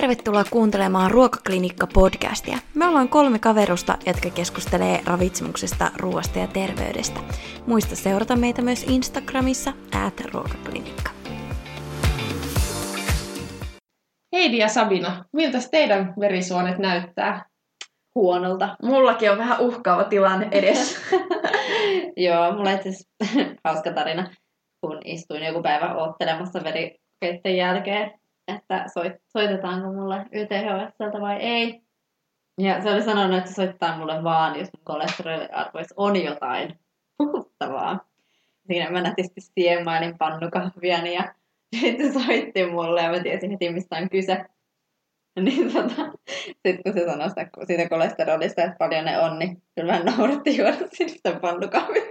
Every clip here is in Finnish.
Tervetuloa kuuntelemaan Ruokaklinikka-podcastia. Me ollaan kolme kaverusta, jotka keskustelee ravitsemuksesta, ruoasta ja terveydestä. Muista seurata meitä myös Instagramissa, at ruokaklinikka. Heidi ja Sabina, miltä teidän verisuonet näyttää? Huonolta. Mullakin on vähän uhkaava tilanne edessä. Joo, mulla itse hauska tarina, kun istuin joku päivä oottelemassa verikokeiden jälkeen, että soit, soitetaanko mulle YTHSltä vai ei. Ja se oli sanonut, että soittaa mulle vaan, jos mun kolesteroliarvoissa on jotain puhuttavaa. Siinä mä nätisti siemailin pannukahviani ja sitten soitti mulle ja mä tiesin heti, mistä on kyse. Niin tota, sitten kun se sanoi sitä, siitä kolesterolista, että paljon ne on, niin kyllä mä nauratti juoda sitä pannukahvia.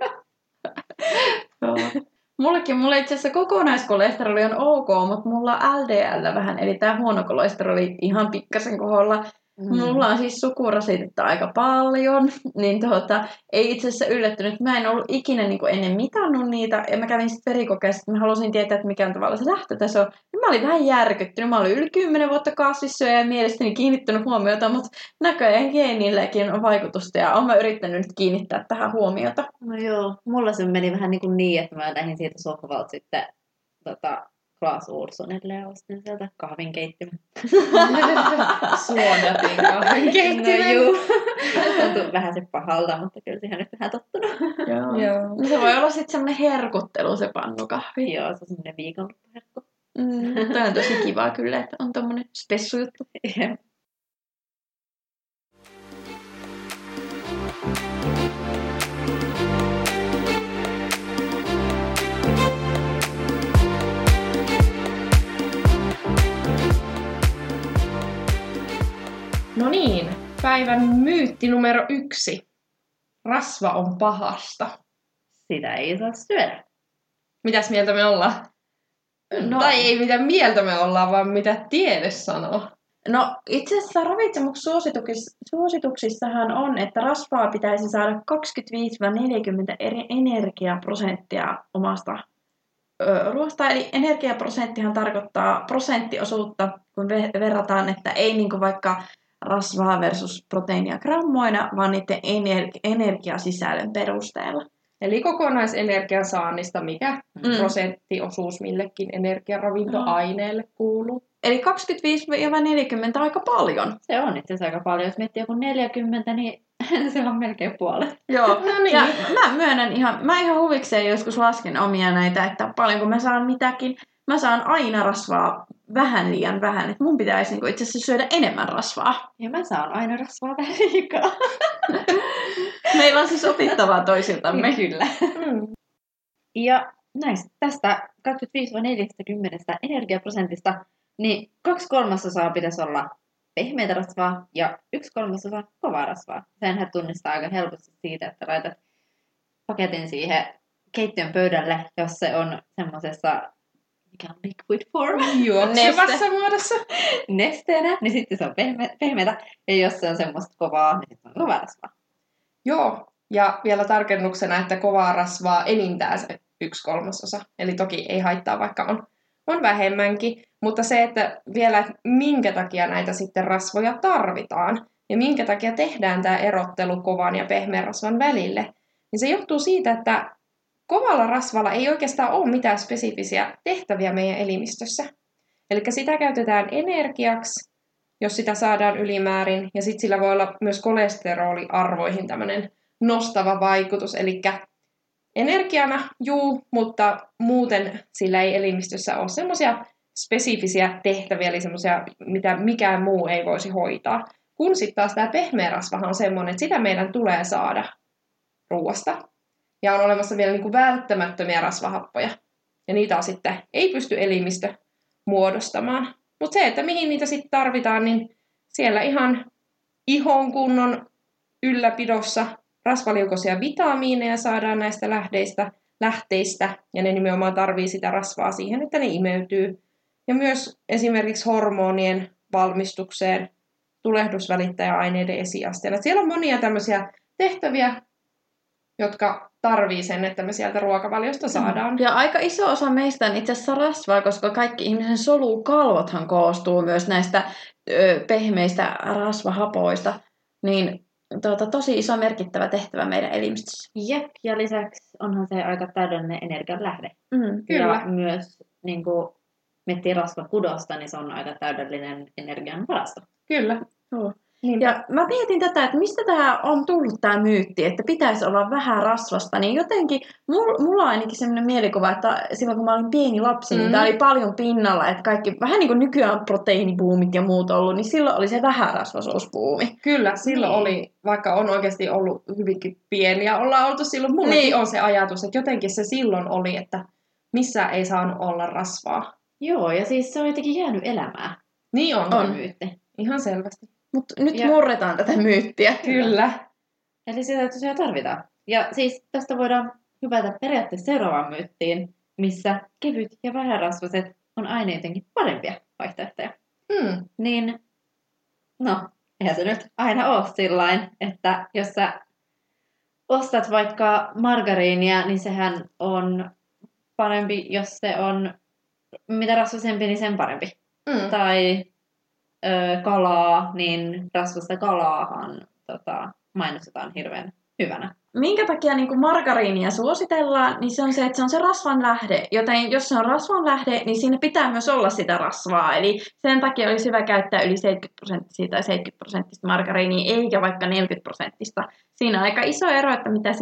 Mullekin, mulla itse asiassa kokonaiskolesteroli on ok, mutta mulla on LDL vähän, eli tämä huono kolesteroli ihan pikkasen koholla. Mm. Mulla on siis sukurasitetta aika paljon, niin tuota, ei itse asiassa yllättynyt. Mä en ollut ikinä niin kuin ennen mitannut niitä, ja mä kävin sitten verikokeessa, että mä halusin tietää, että mikä on tavallaan se lähtötaso. Ja mä olin vähän järkyttynyt. Mä olin yli 10 vuotta kasvissyöjä ja mielestäni kiinnittänyt huomiota, mutta näköjään geenilläkin on vaikutusta, ja olen mä yrittänyt nyt kiinnittää tähän huomiota. No joo, mulla se meni vähän niin, kuin niin että mä lähdin siitä sohvalta sitten tota, Klaas Olssonille ja ostin sieltä kahvinkeittimen. Suodatin kahvinkeittimen. No juu. Tuntuu vähän se pahalta, mutta kyllä siihen nyt vähän tottunut. Joo. Joo. No se voi olla sitten semmoinen herkuttelu se pannukahvi. Joo, se on semmoinen viikonloppuherkku. Mm, toi on tosi kiva kyllä, että on tommonen spessujuttu. No niin, päivän myytti numero yksi. Rasva on pahasta. Sitä ei saa syödä. Mitäs mieltä me ollaan? No, tai ei mitä mieltä me ollaan, vaan mitä tiede sanoo. No itse asiassa ravitsemussuosituksissahan on, että rasvaa pitäisi saada 25-40 eri energiaprosenttia omasta ö, ruoasta. Eli energiaprosenttihan tarkoittaa prosenttiosuutta, kun verrataan, että ei niin vaikka rasvaa versus proteiinia grammoina, vaan niiden ener- energiasisällön perusteella. Eli kokonaisenergian saannista, mikä mm. prosenttiosuus millekin energiaravintoaineelle kuuluu. Eli 25-40 on aika paljon. Se on itse asiassa aika paljon. Jos miettii joku 40, niin se on melkein puolet. Joo, no niin. ja mä myönnän ihan, mä ihan huvikseen joskus lasken omia näitä, että paljonko mä saan mitäkin. Mä saan aina rasvaa vähän liian vähän. Että mun pitäisi niinku itse asiassa syödä enemmän rasvaa. Ja mä saan aina rasvaa vähän liikaa. Meillä on siis opittavaa toisiltamme. Kyllä. Mm. Ja näistä, tästä 25-40 energiaprosentista, niin kaksi kolmasosaa pitäisi olla pehmeitä rasvaa ja yksi kolmasosa kovaa rasvaa. Senhän tunnistaa aika helposti siitä, että laitat paketin siihen keittiön pöydälle, jos se on semmoisessa mikä on liquid form. Juoksevassa muodossa. Nesteenä, niin sitten se on pehme, pehmeätä. Ja jos se on semmoista kovaa, niin sitten on kovaa rasvaa. Joo, ja vielä tarkennuksena, että kovaa rasvaa enintään se yksi kolmasosa. Eli toki ei haittaa, vaikka on, on vähemmänkin. Mutta se, että vielä minkä takia näitä sitten rasvoja tarvitaan, ja minkä takia tehdään tämä erottelu kovan ja pehmeän rasvan välille, niin se johtuu siitä, että kovalla rasvalla ei oikeastaan ole mitään spesifisiä tehtäviä meidän elimistössä. Eli sitä käytetään energiaksi, jos sitä saadaan ylimäärin, ja sitten sillä voi olla myös kolesteroliarvoihin tämmöinen nostava vaikutus, eli energiana, juu, mutta muuten sillä ei elimistössä ole semmoisia spesifisiä tehtäviä, eli semmoisia, mitä mikään muu ei voisi hoitaa. Kun sitten taas tämä pehmeä rasvahan on semmoinen, että sitä meidän tulee saada ruoasta. Ja on olemassa vielä niin kuin välttämättömiä rasvahappoja. Ja niitä on sitten, ei pysty elimistö muodostamaan. Mutta se, että mihin niitä sitten tarvitaan, niin siellä ihan ihon kunnon ylläpidossa rasvaliukoisia vitamiineja saadaan näistä lähteistä, lähteistä, ja ne nimenomaan tarvii sitä rasvaa siihen, että ne imeytyy. Ja myös esimerkiksi hormonien valmistukseen, tulehdusvälittäjäaineiden esiasteella. Siellä on monia tämmöisiä tehtäviä, jotka tarvii sen, että me sieltä ruokavaliosta saadaan. Ja aika iso osa meistä on itse asiassa rasvaa, koska kaikki ihmisen solukalvothan koostuu myös näistä ö, pehmeistä rasvahapoista. Niin tuota, tosi iso merkittävä tehtävä meidän elimistössä. Jep, ja lisäksi onhan se aika täydellinen energian lähde. Mm. Kyllä. Ja myös niin kuin miettii rasvakudosta, niin se on aika täydellinen energian varasto. Kyllä. Joo. Niin. Ja mä mietin tätä, että mistä tämä on tullut tämä myytti, että pitäisi olla vähän rasvasta, niin jotenkin mulla, on ainakin sellainen mielikuva, että silloin kun mä olin pieni lapsi, niin Mm. tämä oli paljon pinnalla, että kaikki, vähän niin kuin nykyään on proteiinibuumit ja muut ollut, niin silloin oli se vähärasvaisuusbuumi. Kyllä, silloin Niin. oli, vaikka on oikeasti ollut hyvinkin pieniä, ollaan oltu silloin, mullakin Niin. on se ajatus, että jotenkin se silloin oli, että missään ei saanut olla rasvaa. Joo, ja siis se on jotenkin jäänyt elämään. Niin on, On. myytti. ihan selvästi. Mutta nyt Ja- murretaan tätä myyttiä. Kyllä. Eli sitä tosiaan tarvitaan. Ja siis tästä voidaan hypätä periaatteessa seuraavaan myyttiin, missä kevyt ja vähärasvaset on aina jotenkin parempia vaihtoehtoja. Hmm. Niin, no, eihän se nyt aina ole sillain, että jos sä ostat vaikka margariinia, niin sehän on parempi, jos se on, mitä rasvasempi, niin sen parempi. Hmm. Tai ö, kalaa, niin rasvasta kalaahan tota, mainostetaan hirveän hyvänä. Minkä takia niin kuin margariinia suositellaan, niin se on se, että se on se rasvan lähde. Joten jos se on rasvan lähde, niin siinä pitää myös olla sitä rasvaa. Eli sen takia olisi hyvä käyttää yli 70 prosenttista tai 70 prosenttista margariinia, eikä vaikka 40 prosenttista. Siinä on aika iso ero, että mitä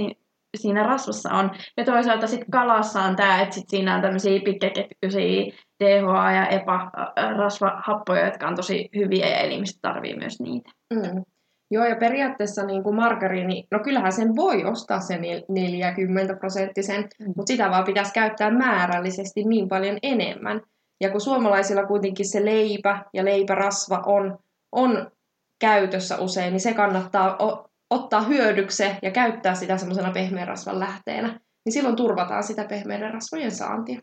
siinä, rasvassa on. Ja toisaalta sitten kalassa on tämä, että sit siinä on tämmöisiä pitkäketjuisia DHA ja EPA-rasvahappoja, jotka on tosi hyviä ja elimistö tarvii myös niitä. Mm. Joo, ja periaatteessa niin kuin margariini, no kyllähän sen voi ostaa sen 40 prosenttisen, Mm. mutta sitä vaan pitäisi käyttää määrällisesti niin paljon enemmän. Ja kun suomalaisilla kuitenkin se leipä ja leipärasva on, on käytössä usein, niin se kannattaa o- ottaa hyödyksi ja käyttää sitä semmoisena pehmeän rasvan lähteenä. Niin silloin turvataan sitä pehmeiden rasvojen saantia.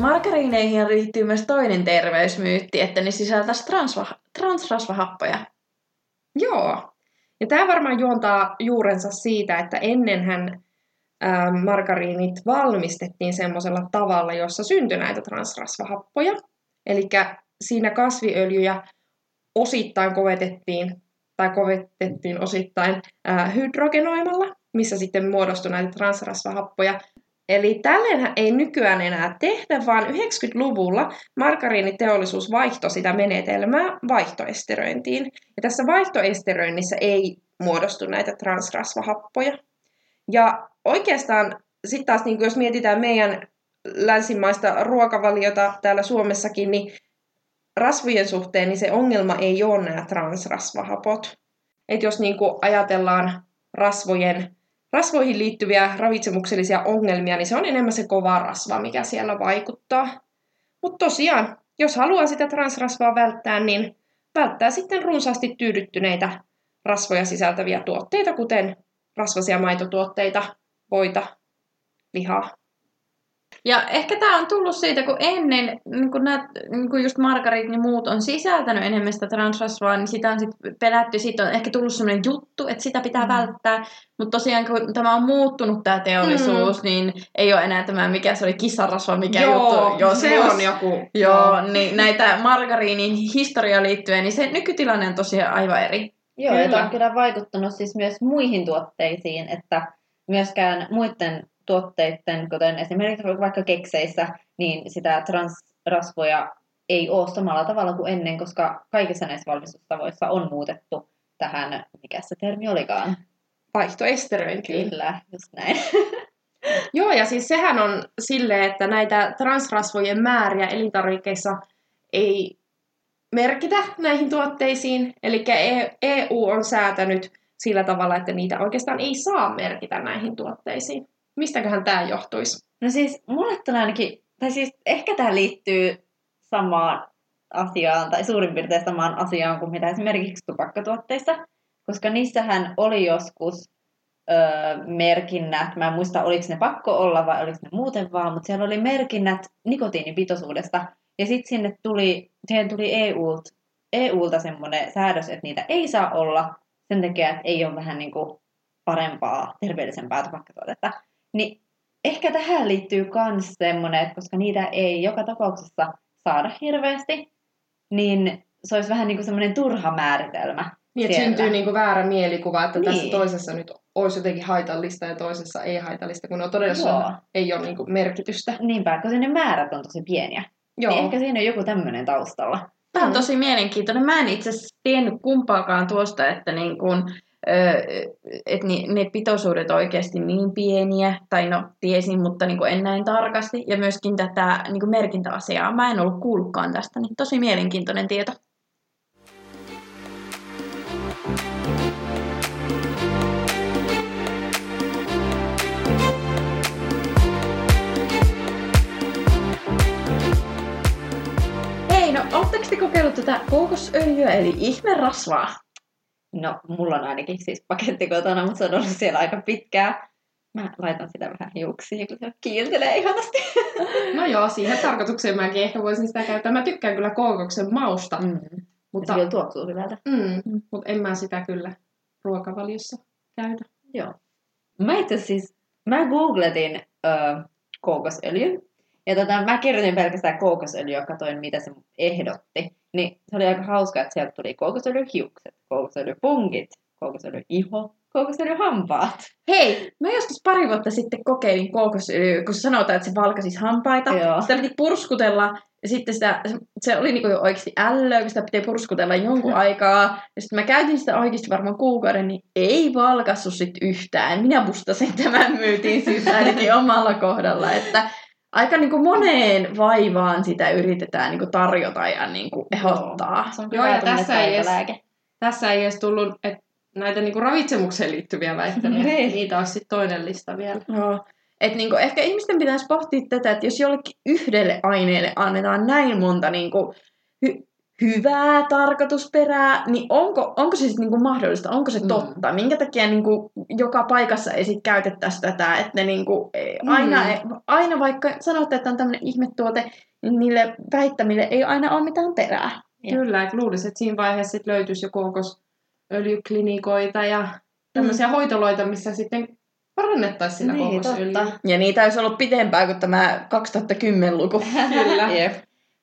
Margariineihin liittyy myös toinen terveysmyytti, että ne sisältäisi transva- transrasvahappoja. Joo. Ja tämä varmaan juontaa juurensa siitä, että ennenhän ää, margariinit valmistettiin semmoisella tavalla, jossa syntyi näitä transrasvahappoja. Eli siinä kasviöljyjä osittain kovetettiin, tai kovetettiin osittain ää, hydrogenoimalla, missä sitten muodostui näitä transrasvahappoja. Eli tälleenhän ei nykyään enää tehdä, vaan 90-luvulla margariiniteollisuus vaihtoi sitä menetelmää vaihtoesteröintiin. Ja tässä vaihtoesteröinnissä ei muodostu näitä transrasvahappoja. Ja oikeastaan sitten taas, niin jos mietitään meidän länsimaista ruokavaliota täällä Suomessakin, niin rasvojen suhteen niin se ongelma ei ole nämä transrasvahapot. Et jos niin ajatellaan rasvojen, rasvoihin liittyviä ravitsemuksellisia ongelmia, niin se on enemmän se kova rasva, mikä siellä vaikuttaa. Mutta tosiaan, jos haluaa sitä transrasvaa välttää, niin välttää sitten runsaasti tyydyttyneitä rasvoja sisältäviä tuotteita, kuten rasvaisia maitotuotteita, voita, lihaa. Ja ehkä tämä on tullut siitä, kun ennen, niin kun, nämä, niin kun just margarit ja muut on sisältänyt enemmän sitä transrasvaa, niin sitä on sitten pelätty, siitä on ehkä tullut sellainen juttu, että sitä pitää Mm. välttää. Mutta tosiaan, kun tämä on muuttunut tämä teollisuus, mm. niin ei ole enää tämä, mikä se oli kissarasva, mikä juttu joskus. se on joku. Joo, niin näitä margariinin historiaan liittyen, niin se nykytilanne on tosiaan aivan eri. Joo, ja Kyllä. tämä on kyllä vaikuttanut siis myös muihin tuotteisiin, että myöskään muiden tuotteiden, kuten esimerkiksi vaikka kekseissä, niin sitä transrasvoja ei ole samalla tavalla kuin ennen, koska kaikissa näissä valmistustavoissa on muutettu tähän, mikä se termi olikaan. Vaihtoesteröintiin. Kyllä, just näin. Joo, ja siis sehän on silleen, että näitä transrasvojen määriä elintarvikkeissa ei merkitä näihin tuotteisiin. Eli EU on säätänyt sillä tavalla, että niitä oikeastaan ei saa merkitä näihin tuotteisiin. Mistäköhän tämä johtuisi? No siis mulle tulee ainakin, tai siis ehkä tämä liittyy samaan asiaan, tai suurin piirtein samaan asiaan kuin mitä esimerkiksi tupakkatuotteissa, koska niissähän oli joskus öö, merkinnät. Mä en muista, oliko ne pakko olla vai oliko ne muuten vaan, mutta siellä oli merkinnät nikotiinipitoisuudesta. Ja sitten sinne tuli, siihen tuli EUlta, EUlta semmoinen säädös, että niitä ei saa olla sen takia, että ei ole vähän niin kuin parempaa, terveellisempää tupakkatuotetta. Niin ehkä tähän liittyy myös semmoinen, että koska niitä ei joka tapauksessa saada hirveästi, niin se olisi vähän niin kuin semmoinen turha määritelmä. Niin, että syntyy niinku väärä mielikuva, että niin. tässä Niin. toisessa nyt olisi jotenkin haitallista ja toisessa ei haitallista, kun no todella Joo. ei ole niinku merkitystä. Niinpä, kun ne määrät on tosi pieniä. Joo. Niin ehkä siinä on joku tämmöinen taustalla. Tämä on tosi mielenkiintoinen. Mä en itse asiassa tiennyt kumpaakaan tuosta, että niin kun, ö, et ni- ne pitoisuudet on oikeasti niin pieniä, tai no tiesin, mutta niin en näin tarkasti. Ja myöskin tätä niin merkintäasiaa. Mä en ollut kuullutkaan tästä, niin tosi mielenkiintoinen tieto. Hei, no ootteko te kokeillut tätä kookosöljyä, eli ihmerasvaa? No, mulla on ainakin siis paketti kotona, mutta se on ollut siellä aika pitkään. Mä laitan sitä vähän hiuksiin, kun se kiiltelee ihanasti. No joo, siihen tarkoitukseen mäkin ehkä voisin sitä käyttää. Mä tykkään kyllä kookoksen mausta, Mm. Mutta... Se kyllä tuoksuu hyvältä. mm, mutta en mä sitä kyllä ruokavaliossa käytä. Joo. Mä itse siis, mä googletin ö, kookosöljyn. Ja tota, mä kirjoitin pelkästään kookosöljyä, katsoin mitä se ehdotti. Niin se oli aika hauska, että sieltä tuli kookosöljyhiukset, kookosöljypunkit, kookosöljyiho, kookosöljyhampaat. Hei, mä joskus pari vuotta sitten kokeilin kookosöljyä, kun sanotaan, että se valkasi hampaita. Joo. Sitä piti purskutella, ja sitten sitä, se oli niinku jo oikeasti ällöä, kun sitä piti purskutella jonkun aikaa. Ja sitten mä käytin sitä oikeasti varmaan kuukauden, niin ei valkassu sit yhtään. Minä mustasin tämän myytiin siis ainakin omalla kohdalla, että aika niinku moneen vaivaan sitä yritetään niinku tarjota ja niinku ehdottaa. Se on Joo, hyvä ja tässä ei edes-. Tässä ei edes tullut että näitä niinku ravitsemukseen liittyviä väittämiä. Niin. Niitä olisi sitten toinen lista vielä. Joo. Et niinku, ehkä ihmisten pitäisi pohtia tätä, että jos jollekin yhdelle aineelle annetaan näin monta niinku, hy- hyvää tarkoitusperää, niin onko, onko se sitten niinku mahdollista, onko se Mm. totta? Minkä takia niinku, joka paikassa ei sit käytettäisi tätä, että ne niinku, ei- aina, Mm. aina vaikka sanotte, että on tämmöinen ihmetuote, niin niille väittämille ei aina ole mitään perää. Kyllä, että luulisin, että siinä vaiheessa sit löytyisi jo kookosöljyklinikoita ja tämmöisiä hoitoloita, missä sitten parannettaisiin sillä Niin, kookosöljyllä. Ja niitä olisi ollut pitempään kuin tämä 2010-luku. Kyllä. Jep.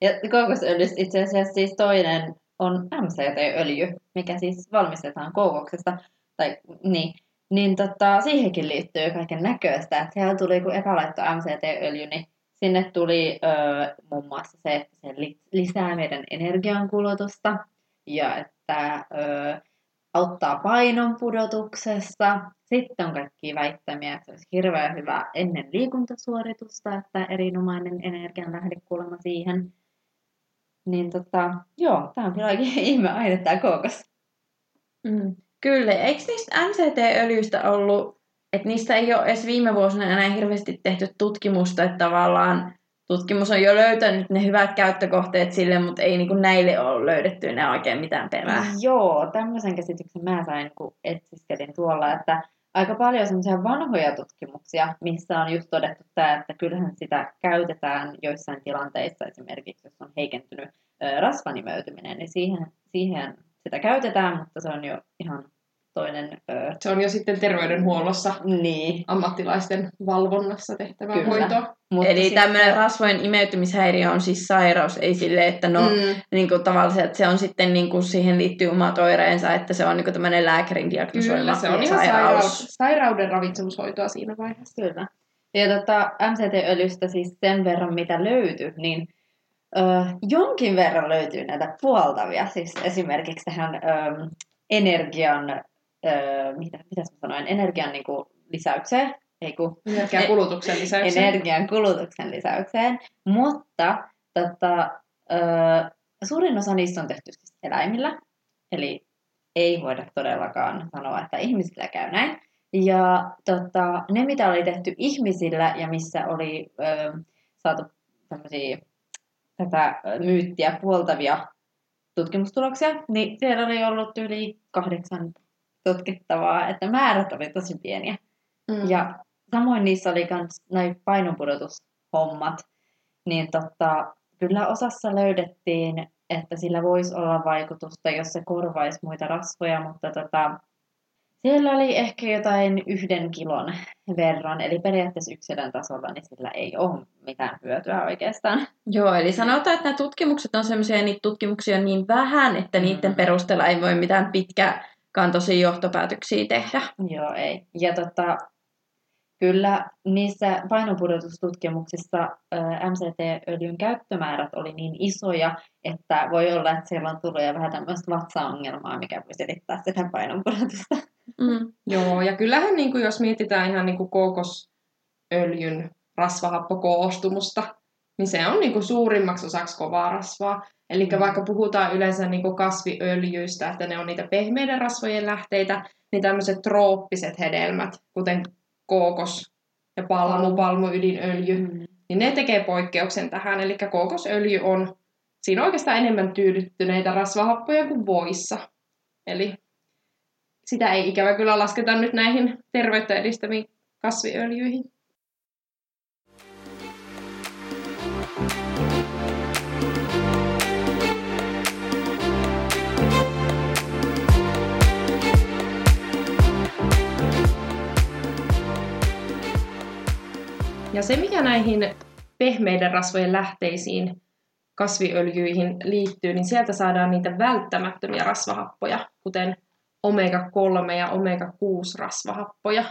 Ja kookosöljystä itse asiassa siis toinen on MCT-öljy, mikä siis valmistetaan kookoksesta. Tai, niin, niin tota, siihenkin liittyy kaiken näköistä. Että siellä tuli, kun eka laittoi MCT-öljy, niin sinne tuli ö, muun muassa se, että se li- lisää meidän energiankulutusta ja että ö, auttaa painon pudotuksessa. Sitten on kaikki väittämiä, että se olisi hirveän hyvä ennen liikuntasuoritusta, että erinomainen energianlähde kuulemma siihen. Niin tota, joo, tämä on kyllä oikein ihme aine tämä kookos. Mm. Kyllä, eikö niistä MCT-öljyistä ollut, että niistä ei ole edes viime vuosina enää hirveästi tehty tutkimusta, että tavallaan tutkimus on jo löytänyt ne hyvät käyttökohteet sille, mutta ei niin näille ole löydetty enää oikein mitään perää. Joo, tämmöisen käsityksen mä sain, kun etsiskelin tuolla, että aika paljon semmoisia vanhoja tutkimuksia, missä on just todettu tämä, että kyllähän sitä käytetään joissain tilanteissa, esimerkiksi jos on heikentynyt rasvanimeytyminen, niin siihen, siihen sitä käytetään, mutta se on jo ihan toinen, ö, Se on jo sitten terveydenhuollossa niin, ammattilaisten valvonnassa tehtävää Kyllä. hoitoa. mutta Eli sitten- tämmöinen rasvojen imeytymishäiriö on siis sairaus, ei sille, että no Mm. niin kuin tavallaan, että se on sitten niin kuin siihen liittyy omat oireensa, että se on niin kuin tämmöinen lääkärin diagnosoima Kyllä, se on ihan sairaus. sairauden ravitsemushoitoa siinä vaiheessa. Kyllä. Ja tota, MCT-öljystä siis sen verran, mitä löytyi, niin ö, jonkin verran löytyy näitä puoltavia. Siis esimerkiksi tähän ö, energian, mitä, mitäs mä sanoin, energian niin kuin lisäykseen, ei kun Energiakulutuksen lisäksi. energian kulutuksen lisäykseen, mutta tota, ö, suurin osa niistä on tehty siis eläimillä, eli ei voida todellakaan sanoa, että ihmisillä käy näin. Ja tota, ne, mitä oli tehty ihmisillä ja missä oli ö, saatu tämmöisiä tätä myyttiä puoltavia tutkimustuloksia, niin siellä oli ollut yli 80 tutkittavaa, että määrät oli tosi pieniä. Mm. Ja samoin niissä oli myös noin painonpudotushommat. Niin tota, kyllä osassa löydettiin, että sillä voisi olla vaikutusta, jos se korvaisi muita rasvoja, mutta tota, siellä oli ehkä jotain yhden kilon verran, eli periaatteessa yksilön tasolla, niin sillä ei ole mitään hyötyä oikeastaan. Joo, eli sanotaan, että nämä tutkimukset on sellaisia, ja niitä tutkimuksia on niin vähän, että niiden Mm. perusteella ei voi mitään pitkäkantoisia johtopäätöksiä tehdä. Joo, ei. Ja tota, kyllä niissä painonpudotustutkimuksissa MCT-öljyn käyttömäärät oli niin isoja, että voi olla, että siellä on tullut jo vähän tämmöistä vatsaongelmaa, mikä voi selittää sitä painonpudotusta. Mm. Joo, ja kyllähän niin kuin, jos mietitään ihan niin kuin kookosöljyn rasvahappokoostumusta, niin se on niin kuin suurimmaksi osaksi kovaa rasvaa. Eli Mm. vaikka puhutaan yleensä niin kuin kasviöljyistä, että ne on niitä pehmeiden rasvojen lähteitä, niin tämmöiset trooppiset hedelmät, kuten kookos ja palmu, Palmu. palmuydinöljy, Mm. niin ne tekee poikkeuksen tähän. Eli kookosöljy on, siinä on oikeastaan enemmän tyydyttyneitä rasvahappoja kuin voissa. Eli sitä ei ikävä kyllä lasketa nyt näihin terveyttä edistäviin kasviöljyihin. Ja se, mikä näihin pehmeiden rasvojen lähteisiin, kasviöljyihin liittyy, niin sieltä saadaan niitä välttämättömiä rasvahappoja, kuten omega-3 ja omega-6 rasvahappoja.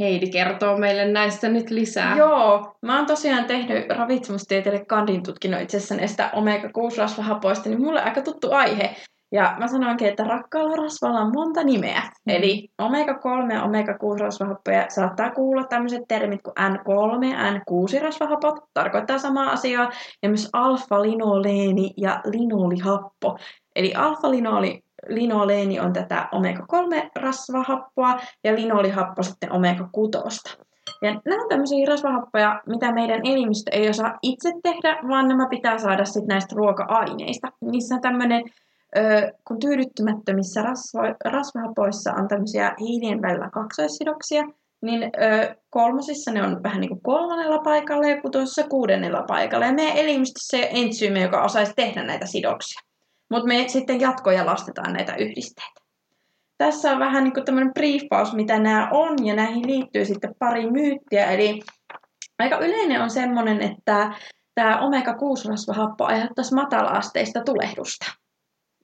Heidi kertoo meille näistä nyt lisää. Joo, mä oon tosiaan tehnyt ravitsemustieteelle kandin tutkinnon itse asiassa näistä omega-6-rasvahapoista, niin mulle aika tuttu aihe. Ja mä sanoinkin, että rakkaalla rasvalla on monta nimeä. Mm. Eli omega-3 ja omega-6-rasvahappoja saattaa kuulla tämmöiset termit kuin N3 ja N6-rasvahapot, tarkoittaa samaa asiaa, ja myös alfa-linoleeni ja linolihappo. Eli alfa-linoli linoleeni on tätä omega-3-rasvahappoa ja linolihappo sitten omega-6. Ja nämä on tämmöisiä rasvahappoja, mitä meidän elimistö ei osaa itse tehdä, vaan nämä pitää saada sitten näistä ruoka-aineista. Niissä on tämmöinen, kun tyydyttymättömissä rasva, rasvahapoissa on tämmöisiä hiilien välillä kaksoissidoksia, niin kolmosissa ne on vähän niin kuin kolmannella paikalla ja kutosissa kuudennella paikalla. Ja meidän elimistössä ei ole entsyymi, joka osaisi tehdä näitä sidoksia. Mutta me sitten jatkojalostetaan näitä yhdisteitä. Tässä on vähän niin kuin tämmöinen briefaus, mitä nämä on, ja näihin liittyy sitten pari myyttiä. Eli aika yleinen on semmoinen, että tämä omega-6-rasvahappo aiheuttaisi matala-asteista tulehdusta.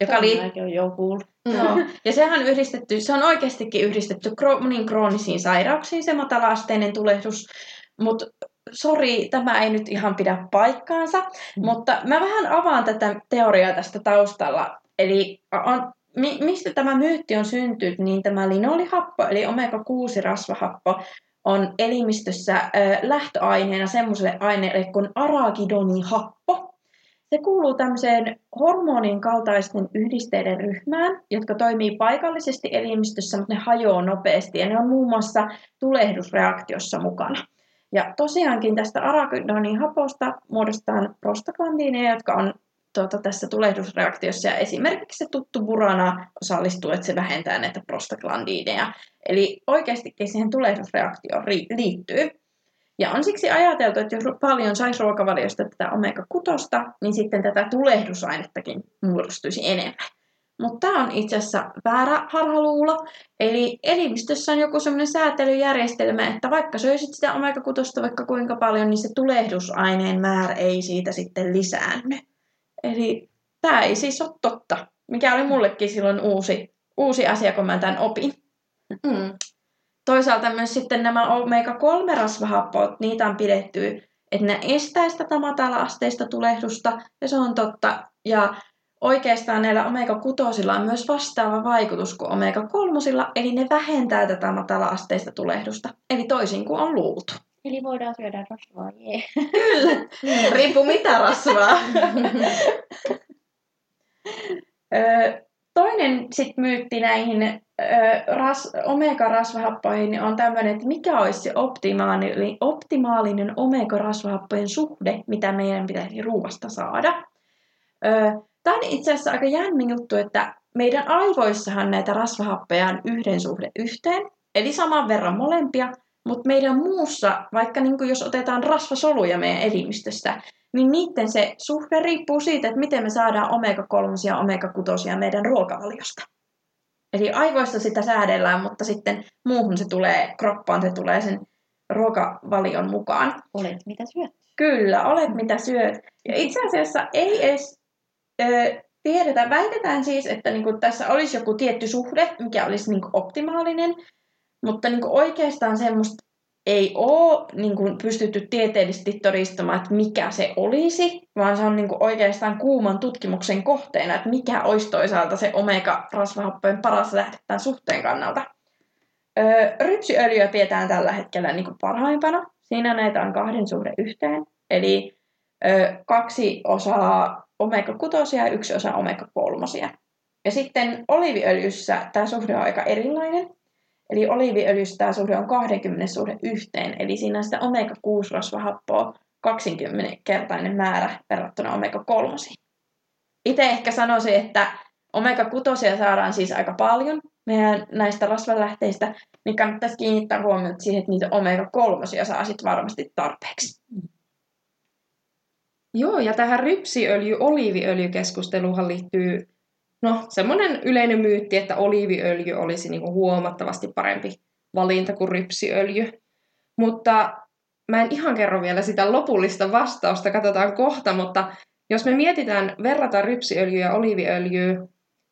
Joka liittyy Mäkin on jo kuullut. Mm. Joo. Ja sehän on yhdistetty, se on oikeastikin yhdistetty kro- moniin kroonisiin sairauksiin, se matala-asteinen tulehdus. Mutta sori, tämä ei nyt ihan pidä paikkaansa. Mm. Mutta mä vähän avaan tätä teoriaa tästä taustalla. Eli on, mi, mistä tämä myytti on syntynyt, niin tämä linolihappo, eli omega-6-rasvahappo, on elimistössä ö, lähtöaineena semmoiselle aineelle kuin aragidonihappo. Se kuuluu tämmöiseen hormonin kaltaisten yhdisteiden ryhmään, jotka toimii paikallisesti elimistössä, mutta ne hajoaa nopeasti ja ne on muun muassa tulehdusreaktiossa mukana. Ja tosiaankin tästä aragidonihaposta muodostetaan prostaglandiineja, jotka on tuota, tässä tulehdusreaktiossa ja esimerkiksi se tuttu burana osallistuu, että se vähentää näitä prostaglandiineja. Eli oikeastikin siihen tulehdusreaktioon liittyy. Ja on siksi ajateltu, että jos paljon saisi ruokavaliosta tätä omega-6, niin sitten tätä tulehdusainettakin muodostuisi enemmän. Mutta tämä on itse asiassa väärä harhaluulo. Eli elimistössä on joku semmoinen säätelyjärjestelmä, että vaikka söisit sitä omega-6 vaikka kuinka paljon, niin se tulehdusaineen määrä ei siitä sitten lisäänny. Eli tämä ei siis ole totta, mikä oli mullekin silloin uusi, uusi asia, kun mä tämän opin. Mm. Toisaalta myös sitten nämä omega-3-rasvahapot, niitä on pidetty, että ne estäisi tätä matala-asteista tulehdusta, ja se on totta. Ja oikeastaan näillä omega-6 on myös vastaava vaikutus kuin omega-3, eli ne vähentää tätä matala-asteista tulehdusta, eli toisin kuin on luultu. Eli voidaan syödä rasvaa, jee. Kyllä, riippuu mitä rasvaa. Toinen sit myytti näihin ras, omega-rasvahappoihin on tämmöinen, että mikä olisi se optimaalinen, optimaalinen omega-rasvahappojen suhde, mitä meidän pitäisi ruuasta saada. Tämä on itse asiassa aika jännä juttu, että meidän aivoissahan näitä rasvahappeja on yhden suhde yhteen, eli saman verran molempia, mutta meidän muussa, vaikka niin jos otetaan rasvasoluja meidän elimistöstä, niin niiden se suhde riippuu siitä, että miten me saadaan omega-3 ja omega-6 meidän ruokavaliosta. Eli aivoista sitä säädellään, mutta sitten muuhun se tulee, kroppaan se tulee sen ruokavalion mukaan. Olet mitä syöt. Kyllä, olet mitä syöt. Ja itse asiassa ei edes ö, tiedetä, väitetään siis, että niinku tässä olisi joku tietty suhde, mikä olisi niinku optimaalinen, mutta niinku oikeastaan semmoista ei ole niin kuin, pystytty tieteellisesti todistamaan, että mikä se olisi, vaan se on niin kuin, oikeastaan kuuman tutkimuksen kohteena, että mikä olisi toisaalta se omega-rasvahappojen paras lähde tämän suhteen kannalta. Öö, rypsiöljyä pidetään tällä hetkellä niin kuin parhaimpana. Siinä näitä on kahden suhde yhteen, eli öö, kaksi osaa omega-6 ja yksi osa omega-3. Ja sitten oliviöljyssä tämä suhde on aika erilainen. Eli oliiviöljyssä tämä suhde on 20 suhde yhteen, eli siinä on sitä omega-6-rasvahappoa 20-kertainen määrä verrattuna omega-3. Itse ehkä sanoisin, että omega-6 saadaan siis aika paljon meidän näistä rasvalähteistä, niin kannattaisi kiinnittää huomiota siihen, että niitä omega-3 saa sitten varmasti tarpeeksi. Joo, ja tähän rypsiöljy-oliiviöljykeskusteluhan liittyy no, semmoinen yleinen myytti, että oliiviöljy olisi niin kuin huomattavasti parempi valinta kuin rypsiöljy. Mutta mä en ihan kerro vielä sitä lopullista vastausta, katsotaan kohta, mutta jos me mietitään, verrataan rypsiöljyä ja oliiviöljyä,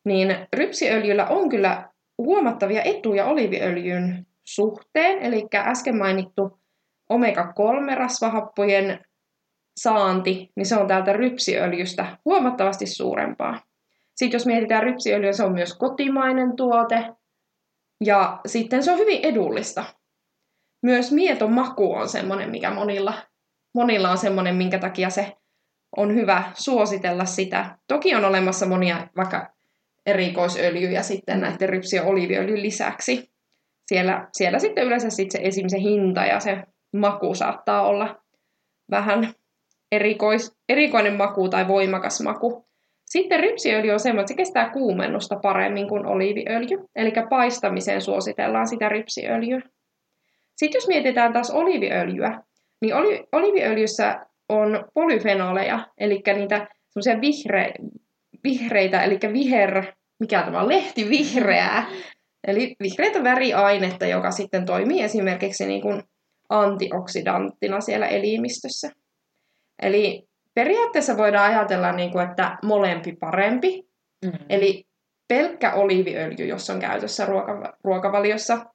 niin rypsiöljyllä on kyllä huomattavia etuja oliiviöljyn suhteen, eli äsken mainittu omega-3-rasvahappojen saanti, niin se on täältä rypsiöljystä huomattavasti suurempaa. Sitten jos mietitään rypsiöljyä, se on myös kotimainen tuote. Ja sitten se on hyvin edullista. Myös mieton maku on semmoinen, mikä monilla, monilla on semmoinen, minkä takia se on hyvä suositella sitä. Toki on olemassa monia vaikka erikoisöljyjä sitten näiden rypsi- ja oliiviöljyn lisäksi. Siellä, siellä sitten yleensä sitten se, esim. se hinta ja se maku saattaa olla vähän erikois, erikoinen maku tai voimakas maku. Sitten rypsiöljy on semmoinen, että se kestää kuumennusta paremmin kuin oliiviöljy. Eli paistamiseen suositellaan sitä rypsiöljyä. Sitten jos mietitään taas oliiviöljyä, niin oli, oliiviöljyssä on polyfenoleja, eli niitä semmoisia vihre, vihreitä, eli viher, mikä tämä on, lehti vihreää. Eli vihreitä väriainetta, joka sitten toimii esimerkiksi niin kuin antioksidanttina siellä elimistössä. Eli periaatteessa voidaan ajatella, niin kuin, että molempi parempi. Mm. Eli pelkkä oliiviöljy, jos on käytössä ruoka- ruokavaliossa,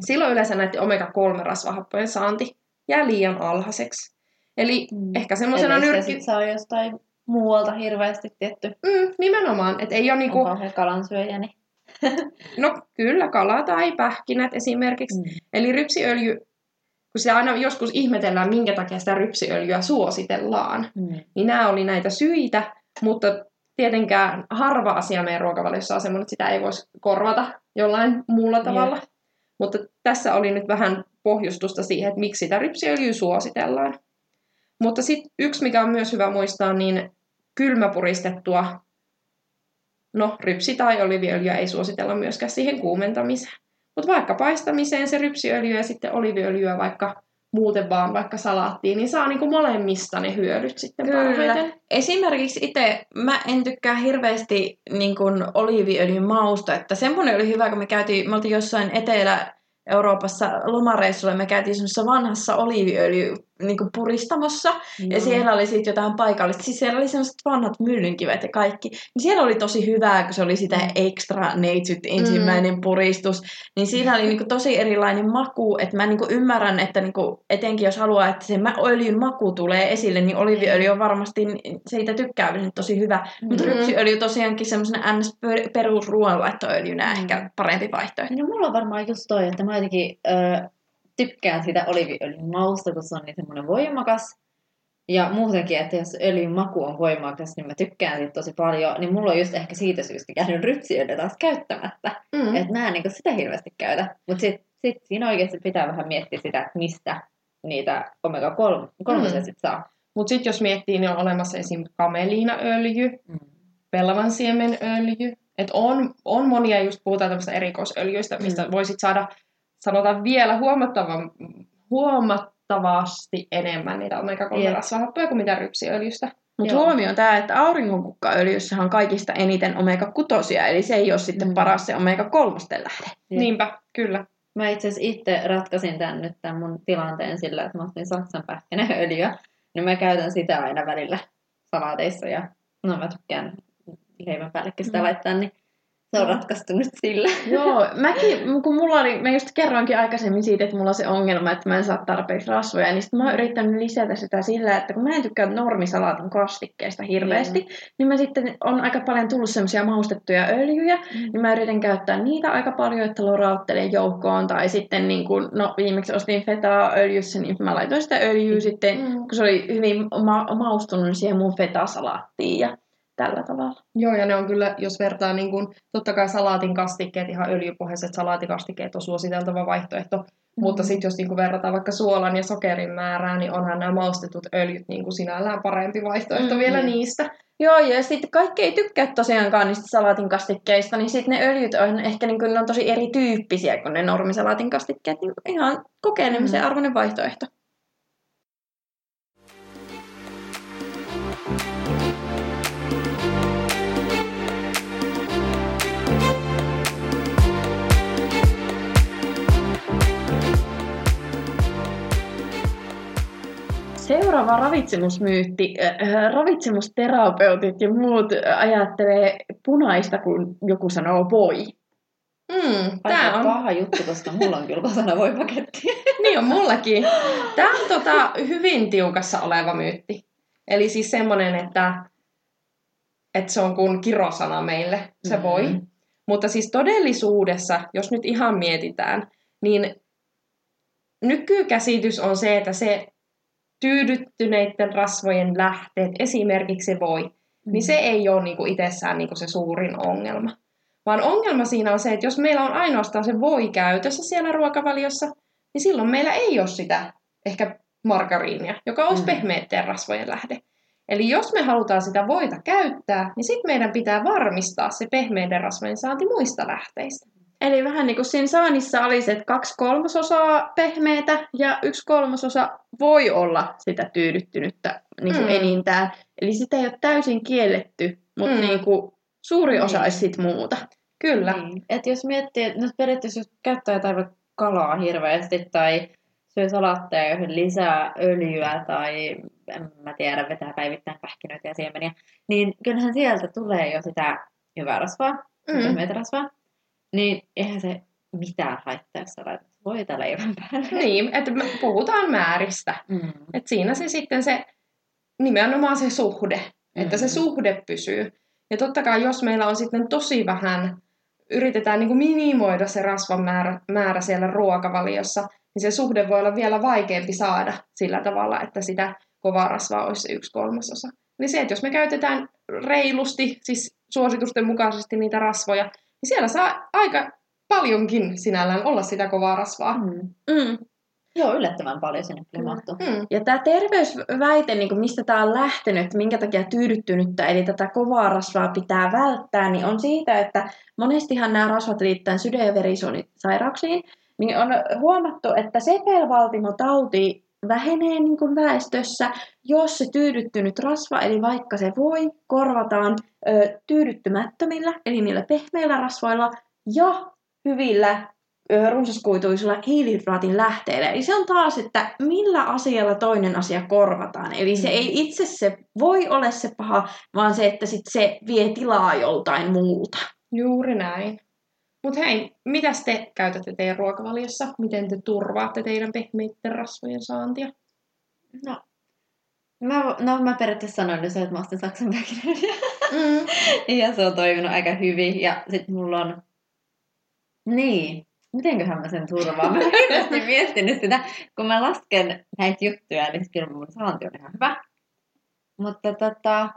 silloin yleensä näiden omega-3-rasvahappojen saanti jää liian alhaiseksi. Eli mm. ehkä semmoisena nyrkki... Eli saa jostain muualta hirveästi tietty. Mm, nimenomaan, että ei ole niinku... On kalansyöjä, niin... no kyllä, kala tai pähkinät esimerkiksi. Mm. Eli rypsiöljy kun se aina joskus ihmetellään, minkä takia sitä rypsiöljyä suositellaan, mm. niin nämä oli näitä syitä, mutta tietenkään harva asia meidän ruokavaliossa on semmoinen, että sitä ei voisi korvata jollain muulla tavalla. Yeah. Mutta tässä oli nyt vähän pohjustusta siihen, että miksi sitä rypsiöljyä suositellaan. Mutta sitten yksi, mikä on myös hyvä muistaa, niin kylmäpuristettua, no rypsi- tai oliviöljyä ei suositella myöskään siihen kuumentamiseen. Mutta vaikka paistamiseen se rypsiöljy ja sitten oliviöljyä vaikka muuten vaan vaikka salaattiin, niin saa niinku molemmista ne hyödyt sitten Kyllä. parhaiten. Esimerkiksi itse mä en tykkää hirveästi niin oliiviöljyn mausta, että semmoinen oli hyvä, kun me käytiin, me oltiin jossain etelä Euroopassa lomareissulla, me käytiin semmoisessa vanhassa oliiviöljy niin kuin puristamossa, no. ja siellä oli sitten jotain paikallista. Siis siellä oli semmoiset vanhat myllynkivet ja kaikki. Niin siellä oli tosi hyvää, kun se oli sitä mm. extra neitsyt ensimmäinen mm. puristus. Niin siinä oli niin kuin tosi erilainen maku, että mä niin kuin ymmärrän, että niin kuin, etenkin jos haluaa, että se öljyn maku tulee esille, niin oliiviöljy on varmasti siitä tykkäämisen tosi hyvä. Mm. Mutta rypsiöljy tosiaankin semmoisena ns. perusruoanlaittoöljynä mm. ehkä parempi vaihtoehto. No mulla on varmaan just toi, että mä jotenkin... Öö tykkään sitä oliviöljyn mausta, kun se on niin semmoinen voimakas. Ja muutenkin, että jos öljyn maku on voimakas, niin mä tykkään siitä tosi paljon. Niin mulla on just ehkä siitä syystä käynyt rypsiöljyä taas käyttämättä. Mm. Että mä en niin sitä hirveästi käytä. Mutta sitten sit siinä oikeasti pitää vähän miettiä sitä, että mistä niitä omega-3 mm. sit saa. Mutta sitten jos miettii, niin on olemassa esim. kameliinaöljy, mm. pelavansiemenöljy, Et on, on monia, just puhutaan tämmöistä erikoisöljyistä, mistä Mm. voisit saada, sanotaan vielä huomattavan, huomattavasti enemmän niitä omega-3 Jep. rasvahappoja kuin mitä rypsiöljystä. Mutta huomio on tämä, että auringonkukkaöljyssä on kaikista eniten omega-6, eli se ei ole sitten Mm. paras se omega-3 lähde. Jep. Niinpä, kyllä. Mä itse asiassa itse ratkaisin tämän nyt tämän mun tilanteen sillä, että mä ostin Saksan pähkinäöljyä. Niin mä käytän sitä aina välillä salaateissa ja no mä tykkään leivän päällekin sitä Mm. laittaa, niin se on ratkaistu nyt sillä. Joo, mäkin, kun mulla oli, mä just kerroinkin aikaisemmin siitä, että mulla on se ongelma, että mä en saa tarpeeksi rasvoja, niin sitten mä oon yrittänyt lisätä sitä sillä, että kun mä en tykkää normisalaatin kastikkeista hirveästi, niin mä sitten on aika paljon tullut semmoisia maustettuja öljyjä, niin mä yritän käyttää niitä aika paljon, että lorauttelen joukkoon, tai sitten niin kun, no viimeksi ostin fetaa öljyssä, niin mä laitoin sitä öljyä sitten, Mm. kun se oli hyvin ma- maustunut siihen mun fetasalaattiin ja tällä tavalla. Joo, ja ne on kyllä, jos vertaa niin kuin, totta kai salaatin kastikkeet, ihan öljypohjaiset salaatikastikkeet on suositeltava vaihtoehto, mm. mutta sitten jos niin kuin verrataan vaikka suolan ja sokerin määrää, niin onhan nämä maustetut öljyt niin kuin sinällään parempi vaihtoehto Mm, mm, vielä niistä. Joo, ja sitten kaikki ei tykkää tosiaankaan niistä salaatin kastikkeista, niin sitten ne öljyt on ehkä niin ne on tosi erityyppisiä kuin ne normisalaatin kastikkeet. Niin ihan kokeilemisen Mm. arvoinen vaihtoehto. Seuraava ravitsemusmyytti. Äh, ravitsemusterapeutit ja muut äh, ajattelee punaista, kun joku sanoo voi. Mm, tämä on, paha juttu, koska mulla on kyllä kotona voi paketti. niin on mullakin. Tämä on tota, hyvin tiukassa oleva myytti. Eli siis semmoinen, että, että se on kuin kirosana meille, se Mm. voi. Mutta siis todellisuudessa, jos nyt ihan mietitään, niin nykykäsitys on se, että se tyydyttyneiden rasvojen lähteet, esimerkiksi se voi, niin se ei ole niinku itsessään niinku se suurin ongelma. Vaan ongelma siinä on se, että jos meillä on ainoastaan se voi käytössä siellä ruokavaliossa, niin silloin meillä ei ole sitä ehkä margariinia, joka olisi Mm. mm. pehmeiden rasvojen lähde. Eli jos me halutaan sitä voita käyttää, niin sitten meidän pitää varmistaa se pehmeiden rasvojen saanti muista lähteistä. Eli vähän niin kuin siinä saanissa olisi, että kaksi kolmasosaa pehmeitä ja yksi kolmasosa voi olla sitä tyydyttynyttä niin kuin Mm. enintään. Eli sitä ei ole täysin kielletty, mutta Mm. niin kuin suuri osa Niin. olisi sit muuta. Kyllä. Niin. Et jos miettii, että nyt periaatteessa jos käyttää jotain kalaa hirveästi tai syö salaatteja, joihin lisää öljyä tai en mä tiedä, vetää päivittäin pähkinöitä ja siemeniä, niin kyllähän sieltä tulee jo sitä hyvää rasvaa, mm. rasvaa. Niin eihän se mitään haittaa, jos laitat voita leivän päälle. Niin, että me puhutaan määristä. Mm. Et siinä se sitten se, nimenomaan se suhde, että se Mm. suhde pysyy. Ja totta kai, jos meillä on sitten tosi vähän, yritetään niin kuin minimoida se rasvan määrä, määrä siellä ruokavaliossa, niin se suhde voi olla vielä vaikeampi saada sillä tavalla, että sitä kovaa rasvaa olisi se yksi kolmasosa. Eli se, että jos me käytetään reilusti, siis suositusten mukaisesti niitä rasvoja, niin siellä saa aika paljonkin sinällään olla sitä kovaa rasvaa. Mm. Mm. Joo, yllättävän paljon sinne kyllä mahtuu. Mm. Ja tämä terveysväite, niin kuin mistä tämä on lähtenyt, minkä takia tyydyttynyttä, eli tätä kovaa rasvaa pitää välttää, niin on siitä, että monestihan nämä rasvat liittää sydän- ja verisuonisairauksiin, niin on huomattu, että sepelvaltimotauti vähenee niin kuin väestössä, jos se tyydyttynyt rasva, eli vaikka se voi, korvataan ö, tyydyttymättömillä, eli niillä pehmeillä rasvoilla, ja hyvillä ö, runsaskuituisilla hiilihydraatin lähteillä. Eli se on taas, että millä asialla toinen asia korvataan. Eli se Mm. ei itse se voi ole se paha, vaan se, että sit se vie tilaa joltain muulta. Juuri näin. Mutta hei, mitäs te käytätte teidän ruokavaliossa? Miten te turvaatte teidän pehmeiden rasvojen saantia? No, mä, no, mä periaatteessa sanoin jo se, että mä ostin Saksan. Mm. Ja se on toiminut aika hyvin. Ja sitten mulla on... Niin. Mitenköhän mä sen turvaan? Mä hirveästi miettinyt sitä. Kun mä lasken näitä juttuja, niin kyllä mun saanti on ihan hyvä. Mutta tota...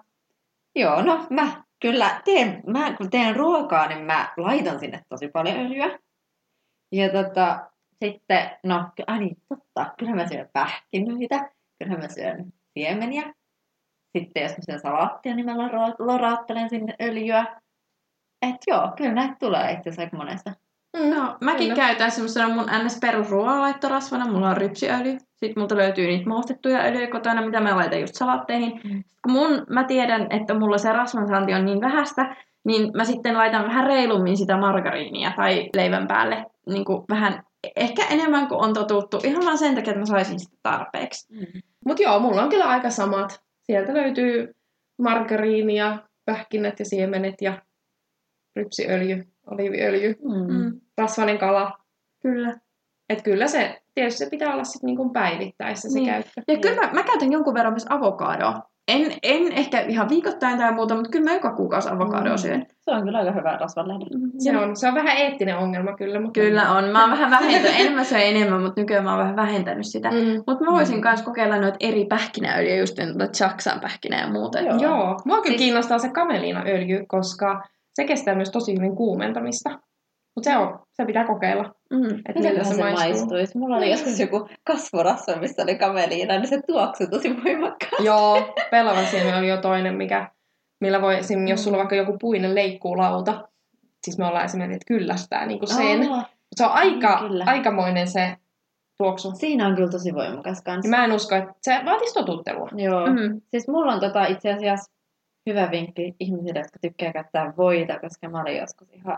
Joo, no mä kyllä teen, mä kun teen ruokaa, niin mä laitan sinne tosi paljon öljyä. Ja tota, sitten, no, ai niin, totta, kyllä mä syön pähkinöitä, kyllä mä syön siemeniä. Sitten jos mä syön salaattia, niin mä lora- lorauttelen sinne öljyä. Et joo, kyllä näitä tulee itse asiassa aika monesta. No, mäkin Kyllä. käytän semmoisena mun ns. perusruoanlaittorasvana. Mulla on rypsiöljy. Sitten multa löytyy niitä maustettuja öljyjä kotona, mitä mä laitan just salatteihin. Mm. Kun mun, mä tiedän, että mulla se rasvansaanti on niin vähäistä, niin mä sitten laitan vähän reilummin sitä margariinia tai leivän päälle niin kuin vähän ehkä enemmän kuin on totuttu. Ihan vaan sen takia, että mä saisin sitä tarpeeksi. Mutta joo, mulla on kyllä aika samat. Sieltä löytyy margariinia, pähkinät ja siemenet ja rypsiöljy, oliiviöljy, Mm. Mm, rasvainen kala. kyllä. Et kyllä se, tietysti se pitää olla sitten niinku päivittäissä se Niin. käyttö. Ja kyllä mä, mä käytän jonkun verran myös avokadoa. En, en ehkä ihan viikoittain tai muuta, mutta kyllä mä joka kuukausi avokadoa Mm. syön. Se on kyllä aika hyvä rasvanlähde. Se on, se on vähän eettinen ongelma kyllä. Mutta Kyllä on. Mä oon vähän vähentänyt, enemmän syön enemmän, mutta nykyään mä oon vähän vähentänyt sitä. Mm. Mutta mä voisin myös kokeilla noita eri pähkinäöljyjä, just noita Chaksan pähkinää ja muuta. Joo. Joo, mua kyllä Siis- kiinnostaa se kameliinaöljy, koska se kestää myös tosi hyvin kuumentamista. Mutta se, on, se pitää kokeilla, Mm. että miltä se, se maistuu. maistuisi? Mulla oli joskus joku kasvorasva, missä oli kameliina, niin se tuoksui tosi voimakkaasti. Joo, pelavan siemen oli jo toinen, mikä, millä voi esim. jos sulla on vaikka joku puinen leikkuulauta, siis me ollaan esimerkiksi, että kyllästää niin kuin sen. Aa, Se on aika, Kyllä. aikamoinen se tuoksu. siinä on kyllä tosi voimakas Ja kanssa. mä en usko, että se vaatisi totuttelua. Joo. Mm. Siis mulla on tota itse asiassa hyvä vinkki ihmisille, jotka tykkää käyttää voita, koska mä olin joskus ihan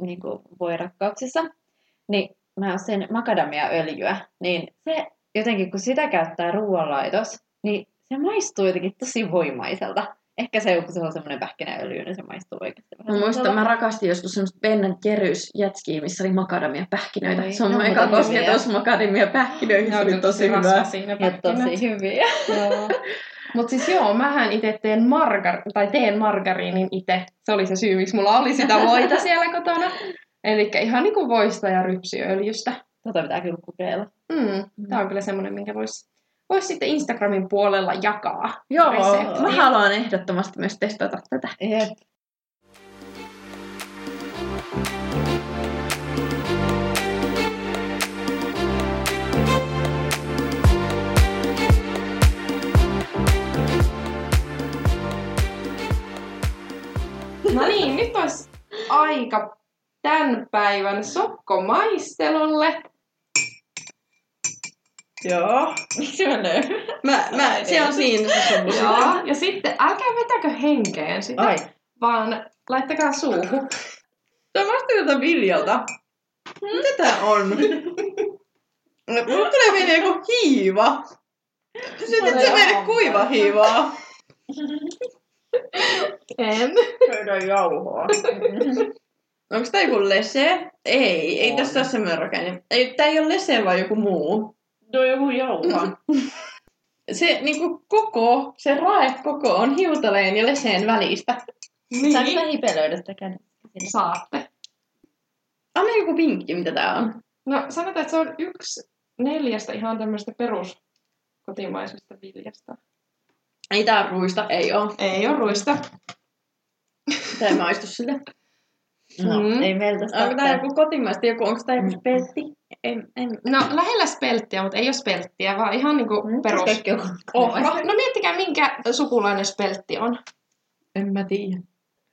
niin kuin voirakkauksissa. Niin mä sen makadamiaöljyä, niin se jotenkin kun sitä käyttää ruoanlaitos, niin se maistuu jotenkin tosi voimaiselta. Ehkä se, kun se on semmoinen pähkinäöljy, niin se maistuu oikeasti vähän Mä muistan, mä rakastin joskus semmoista Ben Jerry's jätskiä, missä oli makadamia pähkinöitä. Oi, se on mun eka kosketus makadamia pähkinöihin. Se oli tosi hyvä. Ja tosi hyviä. Mutta siis joo, mähän itse teen, margar- tai teen margariinin itse. Se oli se syy, miksi mulla oli sitä voita siellä kotona. Eli ihan niin kuin voista ja rypsiöljystä. Tota pitää kyllä kokeilla. Mm. Tämä on kyllä semmoinen, minkä voisi vois sitten Instagramin puolella jakaa. Joo, mä haluan ehdottomasti myös testata tätä. Jep. No niin, nyt olisi aika tämän päivän sokkomaistelulle. Joo. Miksi mä löin? Mä, mä, se on siinä se Joo, ja sitten älkää vetäkö henkeen sitä, Ai. vaan laittakaa suuhun. Tämä jotain viljalta. Mitä tää on? Mulla tulee mieleen joku hiiva. Sitten se meille kuiva hiivaa. En. Käydään jauhoa. Onko tää joku lese? Ei, ei tässä ole semmoinen rakenne. Ei, tää ei ole lese vaan joku muu. No joku jauha. Se niinku koko, se rae koko on hiutaleen ja leseen välistä. Saanko mä hipelöidä sitä kädessä? Saatte. Anna joku vinkki, mitä tää on. No sanotaan, että se on yksi neljästä ihan tämmöistä perus kotimaisesta viljasta. Ei tää ruista, ei oo. Ei ole ruista. Tää ei maistu sille. No, Mm. ei meiltä sitä Onko tää joku kotimaista joku, onko tää joku speltti? En, en. No lähellä spelttiä, mutta ei ole spelttiä, vaan ihan niinku Mm, perus Kaikki on ohra. No miettikää, minkä sukulainen speltti on. En mä tiedä.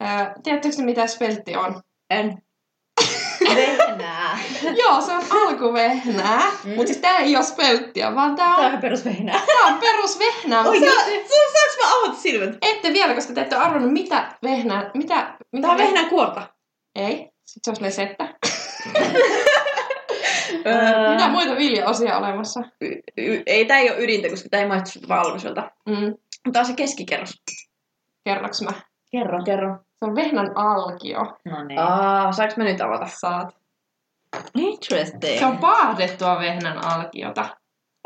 Öö, tiedättekö mitä speltti on? En. Vehnää. Joo, se on alkuvehnää, Mm. mutta siis tää ei ole spelttiä, vaan tää Tää on on, ihan perusvehnää. tää on perusvehnää. Oi, sä, su, saanko mä avata silmät? ette vielä, koska te ette ole arvannut, mitä vehnää, mitä, mitä Tää on vehnän kuorta. Ei, sit se olisi lesettä. Mitä muita viljaosia olemassa? Ei, tää ei ole ydintä, koska tää ei maistu valmiselta. Mm. Tää on se keskikerros. Kerroks mä? Kerro. Kerro. Se on vehnän alkio. No niin. Aa, saanko mä nyt avata? Saat. Interesting. Se on paahdettua vehnän alkiota.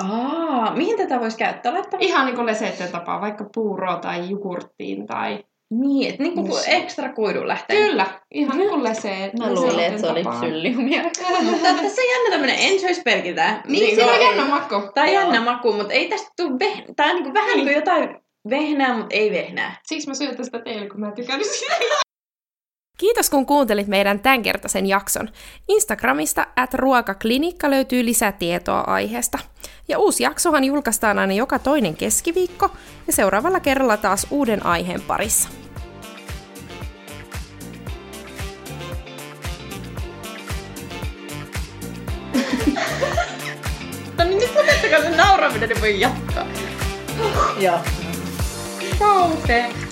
Aa, mihin tätä voisi käyttää? Laittaa Ihan niin kuin lesetteen tapaa, vaikka puuroa tai jogurttiin tai... niin, että niinku Yes. ekstra kuidu lähtee. Kyllä, ihan niin kuin leseen. Mä luulin, että se oli psylliumia. Mutta tässä on jännä tämmönen enjoy-pelkitä. Niin, siinä on jännä maku. Tää on jännä maku, mutta ei tästä tule veh... Tää on niinku vähän Niin. niinku jotain vehnää, mutta ei vehnää. Siksi mä syötän sitä teille, kun mä tykkään sitä. Kiitos kun kuuntelit meidän tämänkertaisen jakson. Instagramista at ruokaklinikka löytyy lisätietoa aiheesta. Ja uusi jaksohan julkaistaan aina joka toinen keskiviikko ja seuraavalla kerralla taas uuden aiheen parissa. Mutta no niin nyt lopettakaa se nauraminen, niin voi jatkaa. Joo. Perfect